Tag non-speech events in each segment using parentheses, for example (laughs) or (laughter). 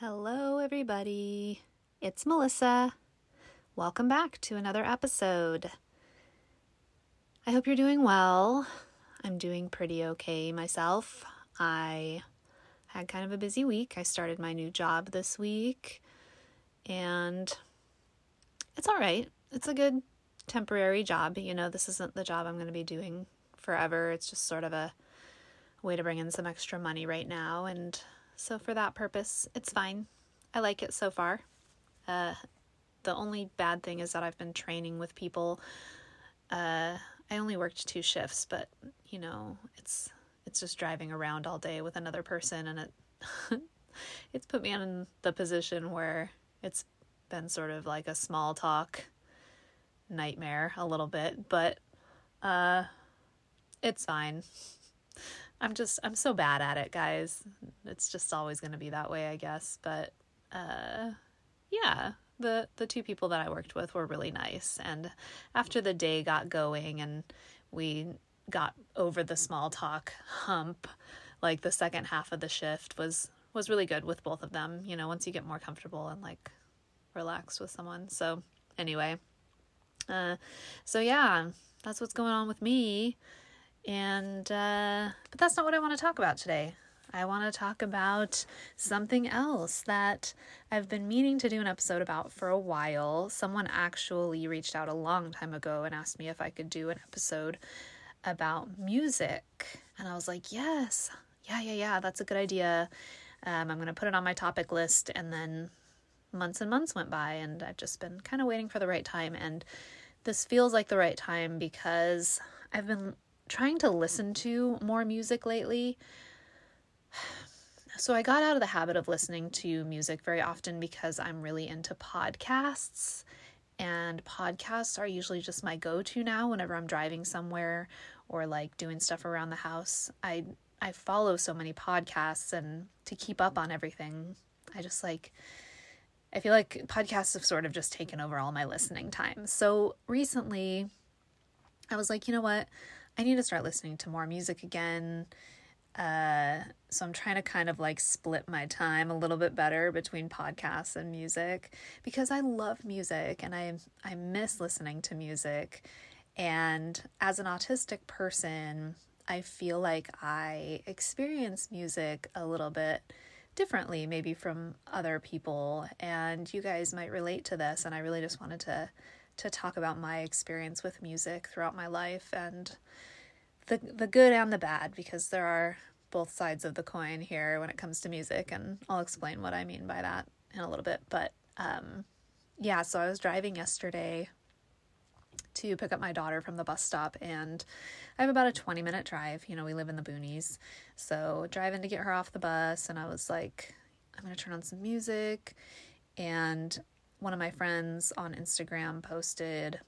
Hello, everybody. It's Melissa. Welcome back to another episode. I hope you're doing well. I'm doing pretty okay myself. I had kind of a busy week. I started my new job this week, and it's all right. It's a good temporary job. You know, this isn't the job I'm going to be doing forever. It's just sort of a way to bring in some extra money right now. And so, for that purpose, it's fine. I like it so far. Uh, the only bad thing is that I've been training with people. Uh, I only worked two shifts, but you know, it's it's just driving around all day with another person, and it (laughs) it's put me in the position where it's been sort of like a small talk nightmare a little bit, but uh, it's fine. I'm just I'm so bad at it, guys. It's just always going to be that way, I guess. But uh yeah, the the two people that I worked with were really nice and after the day got going and we got over the small talk hump, like the second half of the shift was was really good with both of them, you know, once you get more comfortable and like relaxed with someone. So, anyway, uh so yeah, that's what's going on with me. And, uh, but that's not what I want to talk about today. I want to talk about something else that I've been meaning to do an episode about for a while. Someone actually reached out a long time ago and asked me if I could do an episode about music. And I was like, yes, yeah, yeah, yeah, that's a good idea. Um, I'm going to put it on my topic list. And then months and months went by, and I've just been kind of waiting for the right time. And this feels like the right time because I've been trying to listen to more music lately. (sighs) So I got out of the habit of listening to music very often because I'm really into podcasts. And podcasts are usually just my go to now whenever I'm driving somewhere or like doing stuff around the house. I I follow so many podcasts and to keep up on everything, I just like I feel like podcasts have sort of just taken over all my listening time. So recently I was like, you know what? I need to start listening to more music again. Uh, so I'm trying to kind of like split my time a little bit better between podcasts and music because I love music and I I miss listening to music. And as an autistic person, I feel like I experience music a little bit differently, maybe from other people. And you guys might relate to this. And I really just wanted to to talk about my experience with music throughout my life and the the good and the bad because there are both sides of the coin here when it comes to music and I'll explain what I mean by that in a little bit. But um yeah so I was driving yesterday to pick up my daughter from the bus stop and I have about a 20 minute drive. You know we live in the boonies. So driving to get her off the bus and I was like I'm going to turn on some music and one of my friends on Instagram posted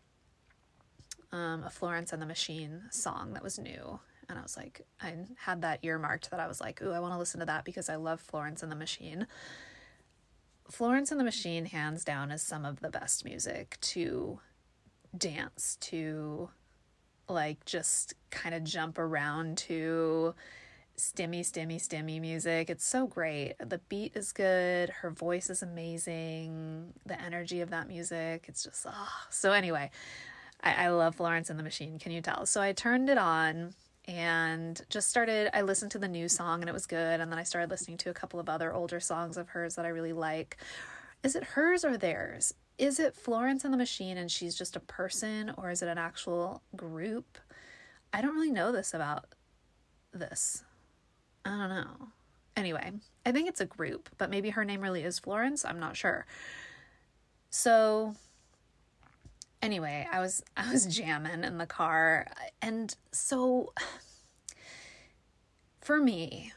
um, a Florence and the Machine song that was new. And I was like, I had that earmarked that I was like, ooh, I want to listen to that because I love Florence and the Machine. Florence and the Machine, hands down, is some of the best music to dance to, like, just kind of jump around to stimmy, stimmy, stimmy music. It's so great. The beat is good. Her voice is amazing. The energy of that music, it's just, oh. So, anyway, I, I love Florence and the Machine. Can you tell? So I turned it on and just started. I listened to the new song and it was good. And then I started listening to a couple of other older songs of hers that I really like. Is it hers or theirs? Is it Florence and the Machine and she's just a person or is it an actual group? I don't really know this about this. I don't know. Anyway, I think it's a group, but maybe her name really is Florence. I'm not sure. So anyway, I was I was jamming in the car and so for me,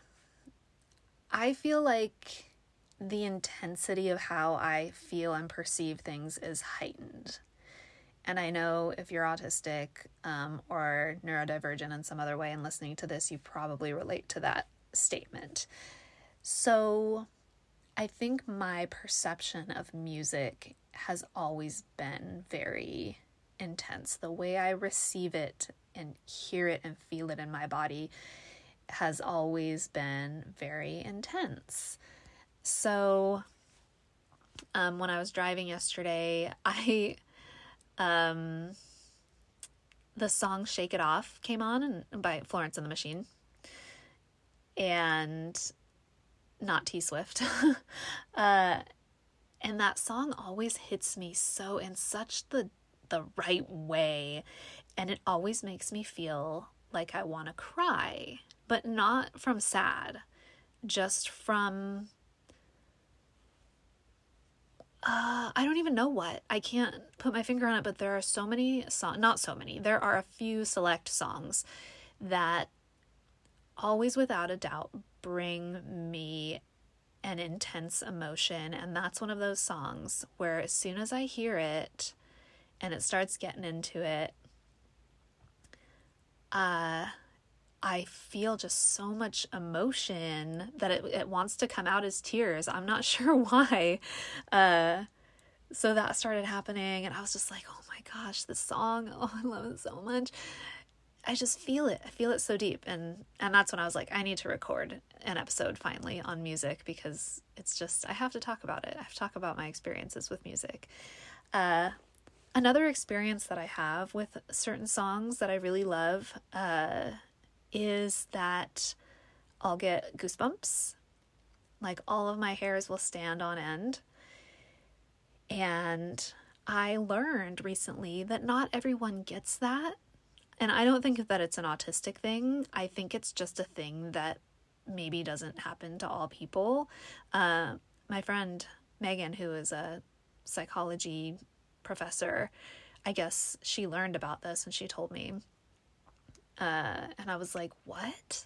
I feel like the intensity of how I feel and perceive things is heightened. And I know if you're autistic um, or neurodivergent in some other way and listening to this, you probably relate to that statement. So I think my perception of music has always been very intense. The way I receive it and hear it and feel it in my body has always been very intense. so um, when I was driving yesterday, (laughs) I um, the song "Shake It Off" came on and, by Florence and the Machine, and not T Swift. (laughs) uh, and that song always hits me so in such the the right way, and it always makes me feel like I want to cry, but not from sad, just from uh, I don't even know what. I can't put my finger on it, but there are so many songs, not so many, there are a few select songs that always without a doubt bring me an intense emotion. And that's one of those songs where as soon as I hear it and it starts getting into it, uh, I feel just so much emotion that it, it wants to come out as tears. I'm not (laughs) sure why. Uh, so that started happening, and I was just like, oh my gosh, this song, (laughs) oh, I love it so much. I just feel it. I feel it so deep. And, and that's when I was like, I need to record an episode finally on music because it's just, I have to talk about it. I have to talk about my experiences with music. Uh, another experience that I have with certain songs that I really love, uh, is that I'll get goosebumps. Like all of my hairs will stand on end. And I learned recently that not everyone gets that. And I don't think that it's an autistic thing. I think it's just a thing that maybe doesn't happen to all people. Uh, my friend Megan, who is a psychology professor, I guess she learned about this and she told me uh, and I was like, what?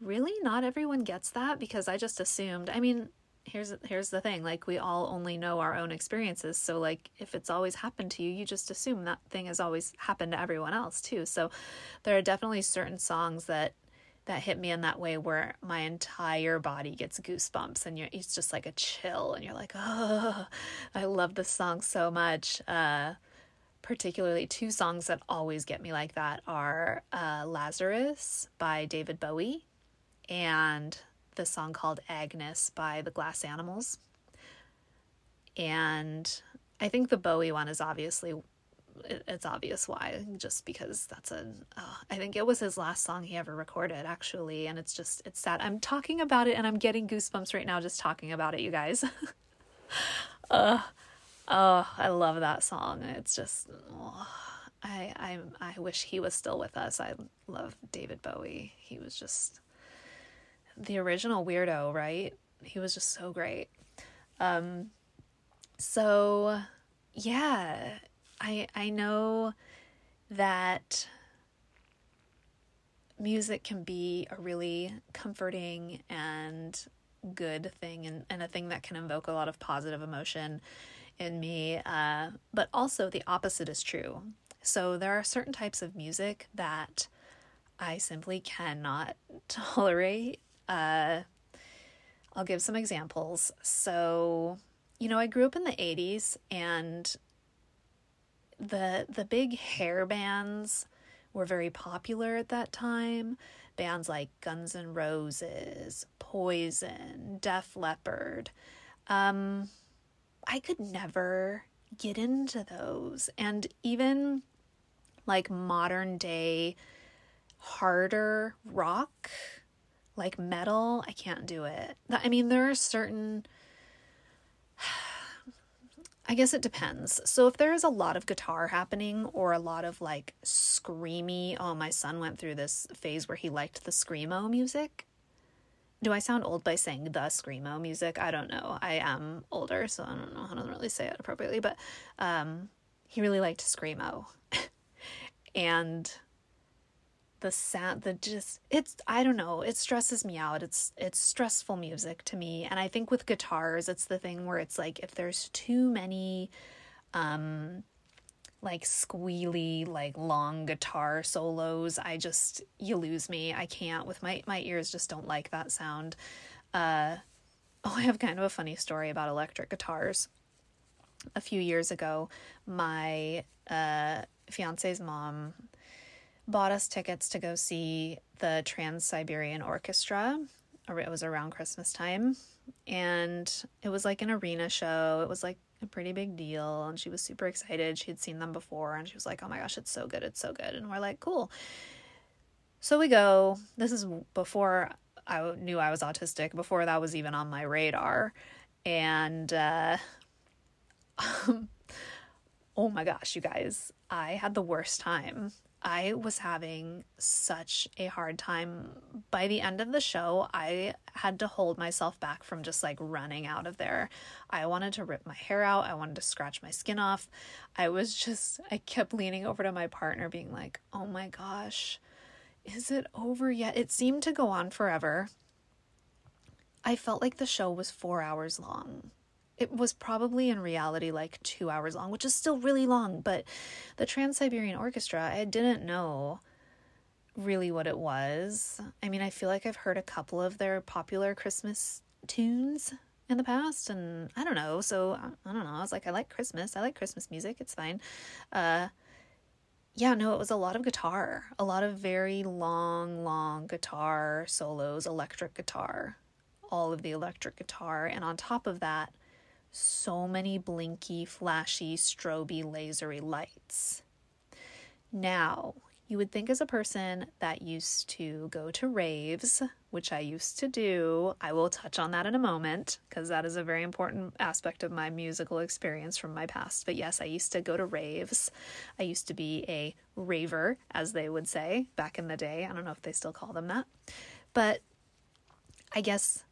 Really? Not everyone gets that? Because I just assumed, I mean, here's here's the thing like we all only know our own experiences so like if it's always happened to you you just assume that thing has always happened to everyone else too. So there are definitely certain songs that that hit me in that way where my entire body gets goosebumps and it's just like a chill and you're like oh i love this song so much. Uh particularly two songs that always get me like that are uh, Lazarus by David Bowie and the song called Agnes by the Glass Animals. And I think the Bowie one is obviously it's obvious why just because that's a oh, I think it was his last song he ever recorded actually and it's just it's sad i'm talking about it and i'm getting goosebumps right now just talking about it you guys (laughs) uh Oh, I love that song. It's just oh, I I I wish he was still with us. I love David Bowie. He was just the original weirdo, right? He was just so great. Um so yeah, I I know that music can be a really comforting and good thing and, and a thing that can invoke a lot of positive emotion in me, uh, but also the opposite is true. So there are certain types of music that I simply cannot (laughs) tolerate. Uh, I'll give some examples. So, you know, I grew up in the 80s and the the big hair bands were very popular at that time. Bands like Guns N' Roses, Poison, Def Leppard. Um, I could never get into those. And even like modern day harder rock, like metal, I can't do it. I mean, there are certain. (sighs) I guess it depends. So if there is a lot of guitar happening or a lot of like screamy, oh, my son went through this phase where he liked the screamo music do I sound old by saying the screamo music? I don't know. I am older, so I don't know how to really say it appropriately, but um, he really liked screamo, (laughs) and the sound, the just it's I don't know. It stresses me out. It's it's stressful music to me, and I think with guitars, it's the thing where it's like if there's too many, um, like squealy like long guitar solos i just you lose me i can't with my my ears just don't like that sound uh oh i have kind of a funny story about electric guitars a few years ago my uh fiance's mom bought us tickets to go see the trans-siberian orchestra it was around Christmas time, and it was like an arena show. It was like a pretty big deal, and she was super excited. She had seen them before, and she was like, "Oh my gosh, it's so good! It's so good!" And we're like, "Cool." So we go. This is before I knew I was autistic. Before that was even on my radar, and uh, (laughs) oh my gosh, you guys, I had the worst time. I was having such a hard time. By the end of the show, I had to hold myself back from just like running out of there. I wanted to rip my hair out. I wanted to scratch my skin off. I was just, I kept leaning over to my partner, being like, oh my gosh, is it over yet? It seemed to go on forever. I felt like the show was four hours long it was probably in reality like two hours long, which is still really long. But the Trans Siberian Orchestra, I didn't know really what it was. I mean, I feel like I've heard a couple of their popular Christmas tunes in the past, and I don't know. So I don't know. I was like, I like Christmas. I like Christmas music. It's fine. Uh, yeah, no, it was a lot of guitar, a lot of very long, long guitar solos, electric guitar, all of the electric guitar, and on top of that so many blinky, flashy, stroby, lasery lights. Now, you would think as a person that used to go to raves, which I used to do, I will touch on that in a moment because that is a very important aspect of my musical experience from my past. But yes, I used to go to raves. I used to be a raver, as they would say back in the day. I don't know if they still call them that. But I guess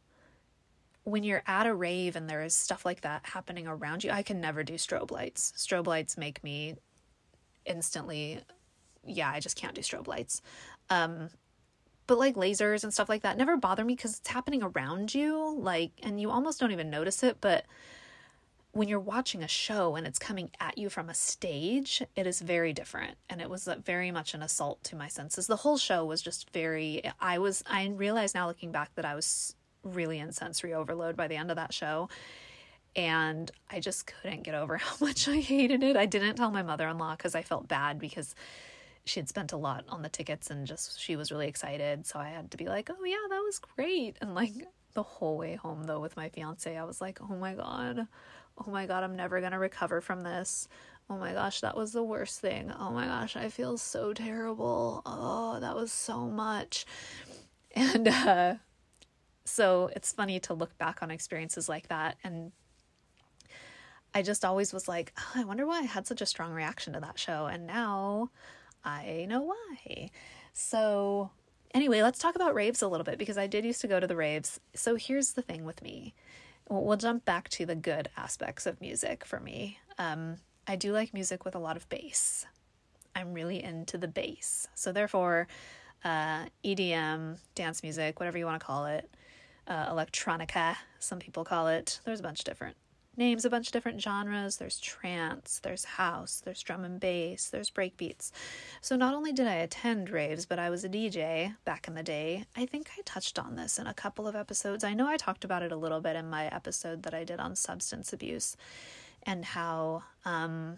when you're at a rave and there is stuff like that happening around you, I can never do strobe lights. Strobe lights make me instantly, yeah, I just can't do strobe lights. Um, but like lasers and stuff like that never bother me because it's happening around you, like, and you almost don't even notice it. But when you're watching a show and it's coming at you from a stage, it is very different. And it was very much an assault to my senses. The whole show was just very, I was, I realize now looking back that I was really in sensory overload by the end of that show. And I just couldn't get over (laughs) how much I hated it. I didn't tell my mother in law because I felt bad because she had spent a lot on the tickets and just she was really excited. So I had to be like, oh, yeah, that was great. And like the whole way home, though, with my fiance, I was like, oh my God, oh my God, I'm never going to recover from this. Oh my gosh, that was the worst thing. Oh my gosh, I feel so terrible. Oh, that was so much. And uh so it's funny to look back on experiences like that. And I just always was like, oh, I wonder why I had such a strong reaction to that show. And now I know why. So, anyway, let's talk about raves a little bit because I did used to go to the raves. So, here's the thing with me we'll jump back to the good aspects of music for me. Um, I do like music with a lot of bass. I'm really into the bass. So, therefore, uh, EDM, dance music, whatever you want to call it, uh, electronica, some people call it. There's a bunch of different names, a bunch of different genres. There's trance, there's house, there's drum and bass, there's breakbeats. So not only did I attend raves, but I was a DJ back in the day. I think I touched on this in a couple of episodes. I know I talked about it a little bit in my episode that I did on substance abuse and how um,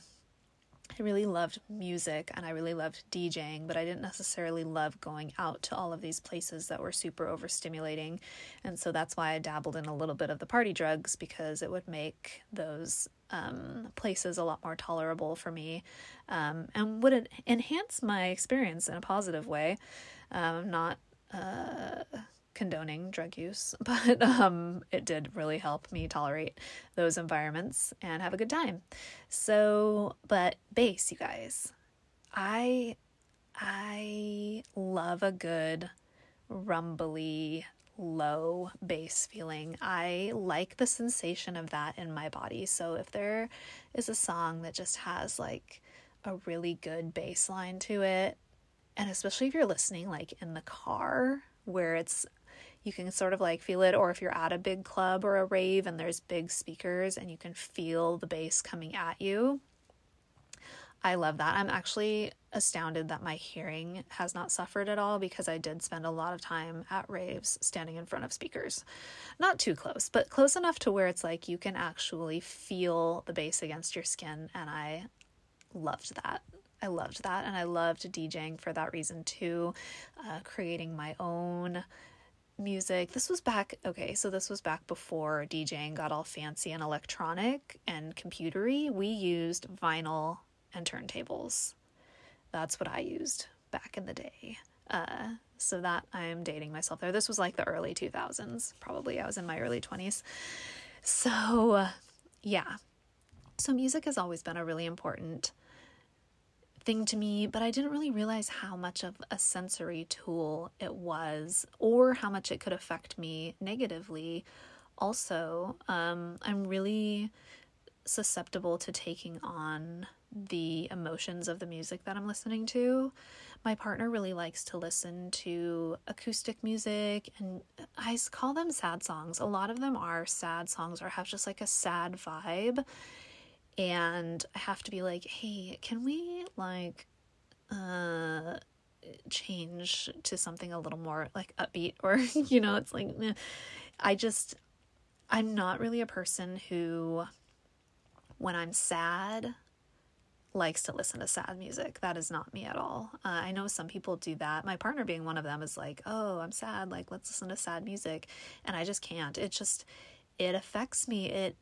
I really loved music and I really loved DJing, but I didn't necessarily love going out to all of these places that were super overstimulating. And so that's why I dabbled in a little bit of the party drugs because it would make those um, places a lot more tolerable for me um, and would enhance my experience in a positive way. Um, not. Uh, condoning drug use, (laughs) but um, it did really help me tolerate those environments and have a good time. So, but bass, you guys, I I love a good rumbly low bass feeling. I like the sensation of that in my body. So if there is a song that just has like a really good bass line to it, and especially if you're listening like in the car where it's you can sort of like feel it or if you're at a big club or a rave and there's big speakers and you can feel the bass coming at you I love that. I'm actually astounded that my hearing has not suffered at all because I did spend a lot of time at raves standing in front of speakers. Not too close, but close enough to where it's like you can actually feel the bass against your skin. And I loved that. I loved that. And I loved DJing for that reason too, uh, creating my own music. This was back, okay, so this was back before DJing got all fancy and electronic and computery. We used vinyl and turntables. That's what I used back in the day. Uh, so that I'm dating myself there. This was like the early 2000s, probably. I was in my early 20s. So, yeah. So, music has always been a really important thing to me, but I didn't really realize how much of a sensory tool it was or how much it could affect me negatively. Also, um, I'm really susceptible to taking on the emotions of the music that I'm listening to. My partner really likes to listen to acoustic music, and I call them sad songs. A lot of them are sad songs or have just like a sad vibe and I have to be like, hey, can we like uh change to something a little more like upbeat (laughs) or you know, it's like eh. I just I'm not really a person who when I'm sad likes to listen to sad music. That is not me at all. Uh, I know some people do that. My partner being one of them is like, "Oh, I'm sad. Like, let's listen to sad music." And I just can't. It just it affects me. It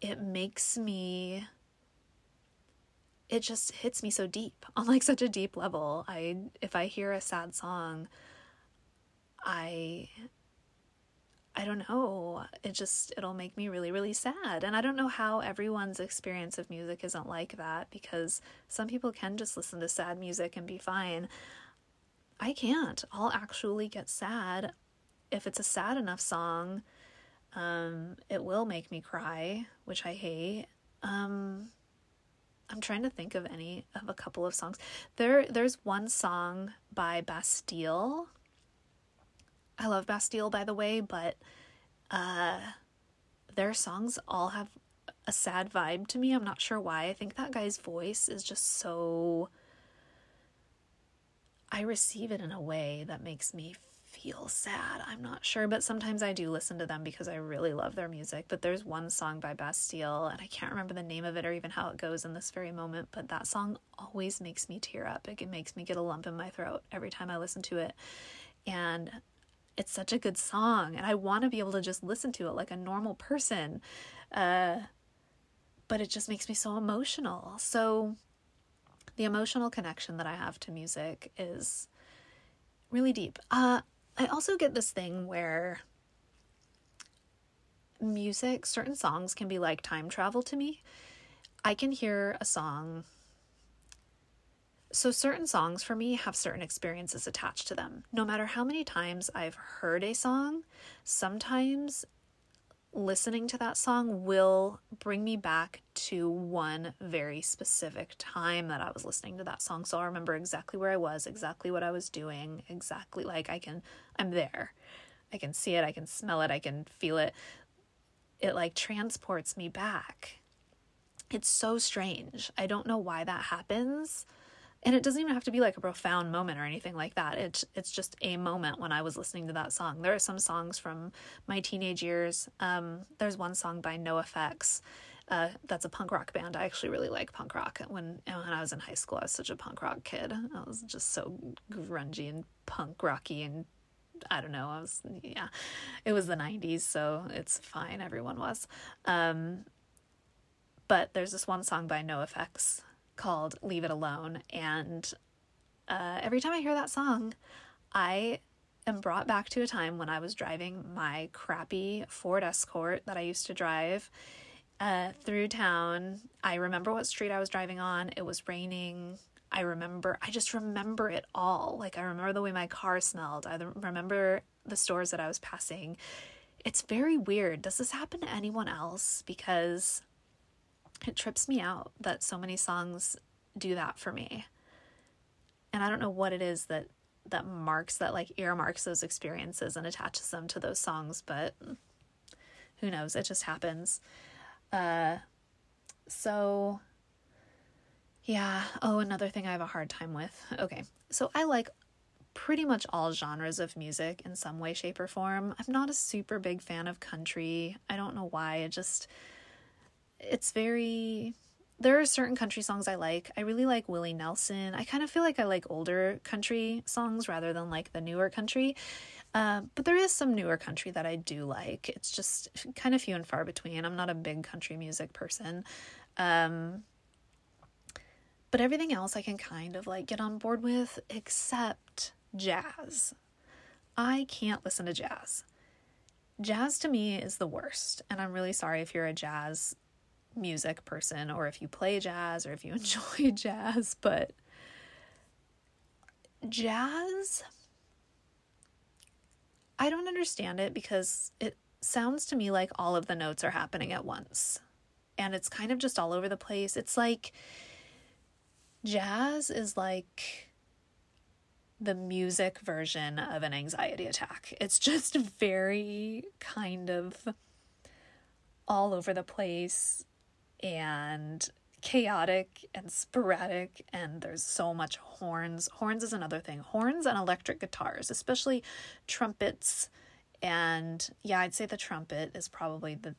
it makes me it just hits me so deep (laughs) on like such a deep level. I if I hear a sad song, I I don't know. It just it'll make me really really sad. And I don't know how everyone's experience of music isn't like that because some people can just listen to sad music and be fine. I can't. I'll actually get sad if it's a sad enough song um, it will make me cry, which I hate. Um, I'm trying to think of any of a couple of songs. There, there's one song by Bastille. I love Bastille, by the way, but uh, their songs all have a sad vibe to me. I'm not sure why. I think that guy's voice is just so. I receive it in a way that makes me feel sad. I'm not sure, but sometimes I do listen to them because I really love their music. But there's one song by Bastille, and I can't remember the name of it or even how it goes in this very moment, but that song always makes me tear up. It makes me get a lump in my throat every time I listen to it. And it's such a good song, and I want to be able to just listen to it like a normal person. Uh, but it just makes me so emotional. So, the emotional connection that I have to music is really deep. Uh, I also get this thing where music, certain songs can be like time travel to me. I can hear a song. So, certain songs for me have certain experiences attached to them. No matter how many times I've heard a song, sometimes listening to that song will bring me back to one very specific time that I was listening to that song. So I'll remember exactly where I was, exactly what I was doing, exactly like I can, I'm there. I can see it, I can smell it, I can feel it. It like transports me back. It's so strange. I don't know why that happens and it doesn't even have to be like a profound moment or anything like that it's it's just a moment when i was listening to that song there are some songs from my teenage years um, there's one song by NOFX uh, that's a punk rock band i actually really like punk rock when when i was in high school i was such a punk rock kid i was just so grungy and punk rocky and I don't know. I was yeah. It was the 90s, so it's fine. Everyone was. Um but there's this one song by NOFX called Leave It Alone. And uh, every time I hear that song, I am brought back to a time when I was driving my crappy Ford Escort that I used to drive uh, through town. I remember what street I was driving on. It was raining. I remember, I just remember it all. Like, I remember the way my car smelled. I remember the stores that I was passing. It's very weird. Does this happen to anyone else? Because it trips me out that so many songs do that for me. And I don't know what it is that that marks that like earmarks those experiences and attaches them to those songs, but who knows? It just happens. Uh so yeah, oh another thing I have a hard time with. Okay. So I like pretty much all genres of music in some way shape or form. I'm not a super big fan of country. I don't know why. It just it's very there are certain country songs I like. I really like Willie Nelson. I kind of feel like I like older country songs rather than like the newer country. Uh, but there is some newer country that I do like. It's just kind of few and far between. I'm not a big country music person. Um, but everything else I can kind of like get on board with, except jazz. I can't listen to jazz. Jazz to me is the worst. And I'm really sorry if you're a jazz music person or if you play jazz or if you (laughs) enjoy jazz, but jazz, I don't understand it because it sounds to me like all of the notes are happening at once. And it's kind of just all over the place. It's like jazz is like the music version of an anxiety attack. It's (laughs) just very kind of all over the place and chaotic and sporadic and there's so much horns. Horns is another thing. Horns and electric guitars especially trumpets. And yeah i'd say the trumpet is probably the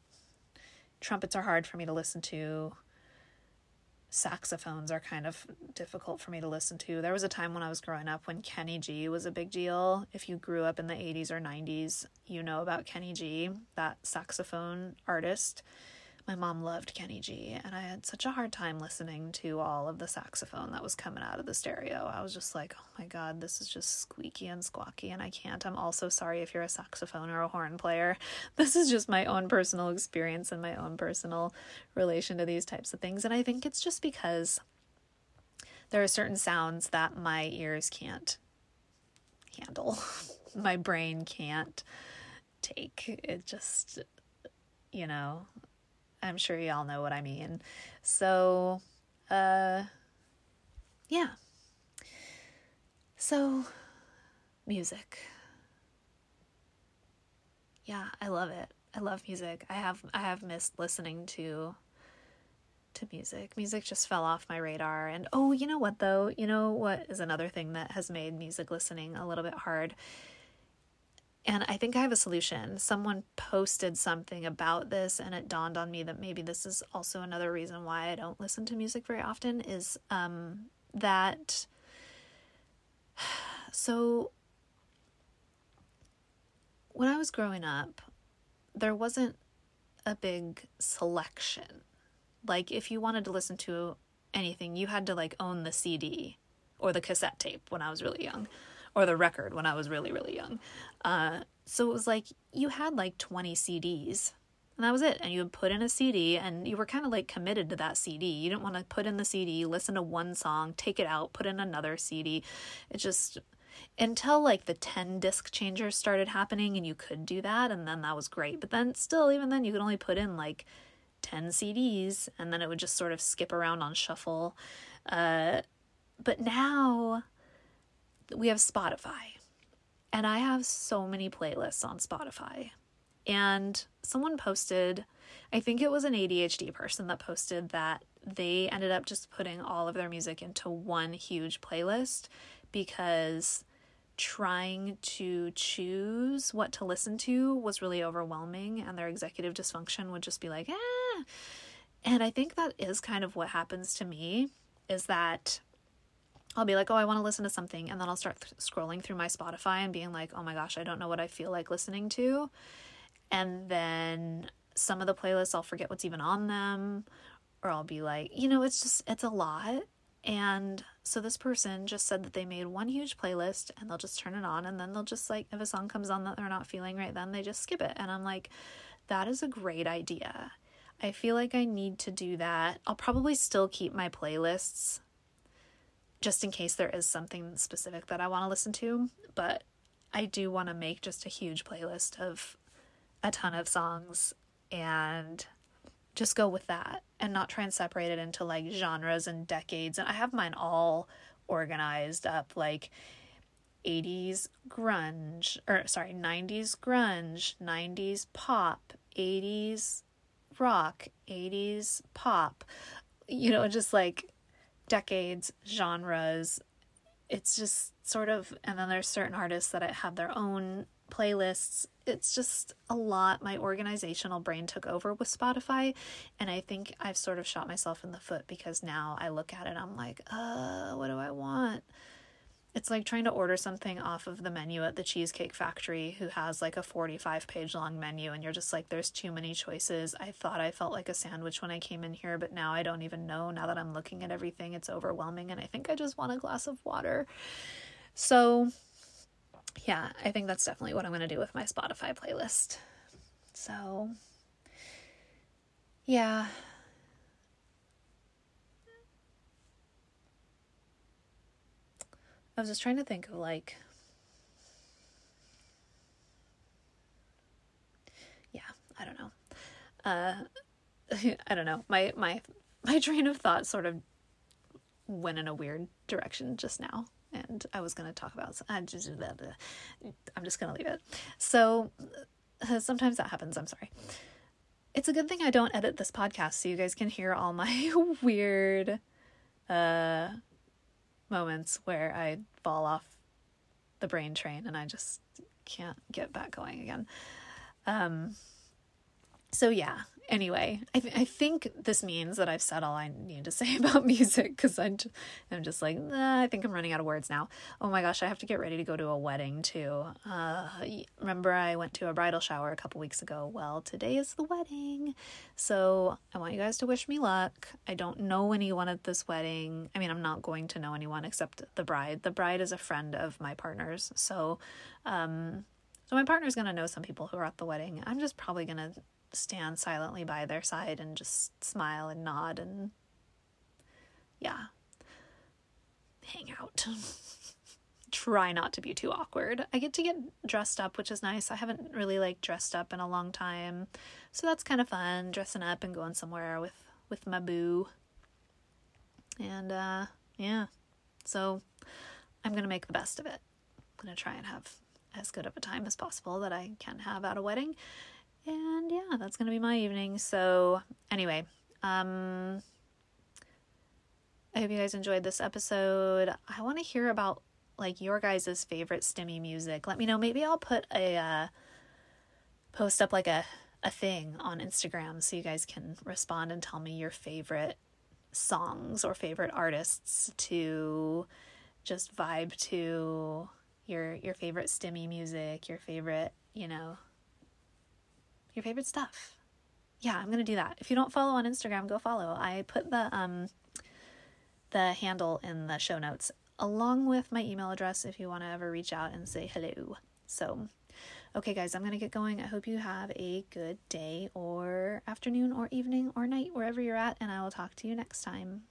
trumpets are hard for me to listen to. Saxophones are kind of difficult for me to listen to. There was a time when I was growing up when Kenny G was a big deal. If you grew up in the 80s or 90s, you know about Kenny G, that saxophone artist my mom loved Kenny G, and I had such a hard time listening to all of the saxophone that was coming out of the stereo. I was just like, oh my god, this is just squeaky and squawky, and I can't. I'm also sorry if you're a saxophone or a horn player. (laughs) This is just my own personal experience and my own personal relation to these types of things, and I think it's just because there are certain sounds that my ears can't handle, (laughs) my brain can't take. It just, you know, I'm sure y'all know what I mean. So, uh, yeah. So, music. Yeah, I love it. I love music. I have I have missed listening to to music. Music just fell off my radar. And oh, you know what though? You know what is another thing that has made music listening a little bit hard and I think I have a solution. Someone posted something about this, and it dawned on me that maybe this is also another reason why I don't listen to music very often is um, that. (sighs) So, when I was growing up, there wasn't a big selection. Like, if you wanted to listen to anything, you had to like own the CD or the cassette tape when I was really young or the record when I was really, really young. Uh, so it was like you had like 20 CDs and that was it. And you would put in a CD and you were kind of like committed to that CD. You didn't want to put in the CD, listen to one song, take it out, put in another CD. It just until like the 10 disc changers started happening and you could do that and then that was great. But then still even then you could only put in like 10 CDs and then it would just sort of skip around on shuffle. Uh, but now we have Spotify. And I have so many playlists on Spotify. And someone posted, I think it was an ADHD person that posted that they ended up just putting all of their music into one huge playlist because trying to choose what to listen to was really overwhelming and their executive dysfunction would just be like, ah. And I think that is kind of what happens to me is that I'll be like, oh, I want to listen to something. And then I'll start th- scrolling through my Spotify and being like, oh my gosh, I don't know what I feel like listening to. And then some of the playlists, I'll forget what's even on them. Or I'll be like, you know, it's just, it's a lot. And so this person just said that they made one huge playlist and they'll just turn it on. And then they'll just like, if a song comes on that they're not feeling right, then they just skip it. And I'm like, that is a great idea. I feel like I need to do that. I'll probably still keep my playlists just in case there is something specific that I want to listen to. But I do want to make just a huge playlist of a ton of songs and just go with that and not try and separate it into like genres and decades. And I have mine all organized up like 80s grunge, or sorry, 90s grunge, 90s pop, 80s rock, 80s pop. You know, just like decades, genres. It's just sort of, and then there's certain artists that have their own playlists. It's just a lot. My organizational brain took over with Spotify, and I think I've sort of shot myself in the foot because now I look at it, I'm like, uh, what do I want? It's like trying to order something off of the menu at the Cheesecake Factory, who has like a 45 page long menu, and you're just like, there's too many choices. I thought I felt like a sandwich when I came in here, but now I don't even know. Now that I'm looking at everything, it's overwhelming, and I think I just want a glass of water. So, yeah, I think that's definitely what I'm going to do with my Spotify playlist. So, yeah. I was just trying to think of like Yeah, I don't know. Uh (laughs) I don't know. My my my train of thought sort of went in a weird direction just now and I was going to talk about. I just, I'm just going to leave it. So uh, sometimes that happens. I'm sorry. It's a good thing I don't edit this podcast so you guys can hear all my (laughs) weird uh, moments where I fall off the brain train and I just can't get back going again. Um, so yeah, anyway, I, th- I think this means that I've said all I need to (laughs) say about music because I'm, j- I'm just like, nah, I think I'm running out of words now. Oh my gosh, I have to get ready to go to a wedding too. Uh, remember, I went to a bridal shower a couple weeks ago. Well, today is the wedding. So I want you guys to wish me luck. I don't know anyone at this wedding. I mean, I'm not going to know anyone except the bride. The bride is a friend of my partner's. So, um, so my partner's gonna know some people who are at the wedding. I'm just probably gonna stand silently by their side and just smile and nod and yeah, hang out. (laughs) Try not to be too awkward. I get to get dressed up, which is nice. I haven't really like dressed up in a long time. So that's kind of fun, dressing up and going somewhere with with my boo. And uh yeah. So I'm to make the best of it. I'm to try and have as good of a time as possible that I can have at a wedding and yeah, that's gonna be my evening. So anyway, um I hope you guys enjoyed this episode. I want to hear about like your guys' favorite stimmy music. Let me know. Maybe I'll put a uh, post up like a a thing on Instagram so you guys can respond and tell me your favorite songs or favorite artists to just vibe to your your favorite stimmy music, your favorite, you know, your favorite stuff. Yeah, I'm gonna do that. If you don't follow on Instagram, go follow. I put the um the handle in the show notes along with my email address if you want to ever reach out and say hello. So, okay, guys, I'm going to get going. I hope you have a good day or afternoon or evening or night wherever you're at, and I will talk to you next time.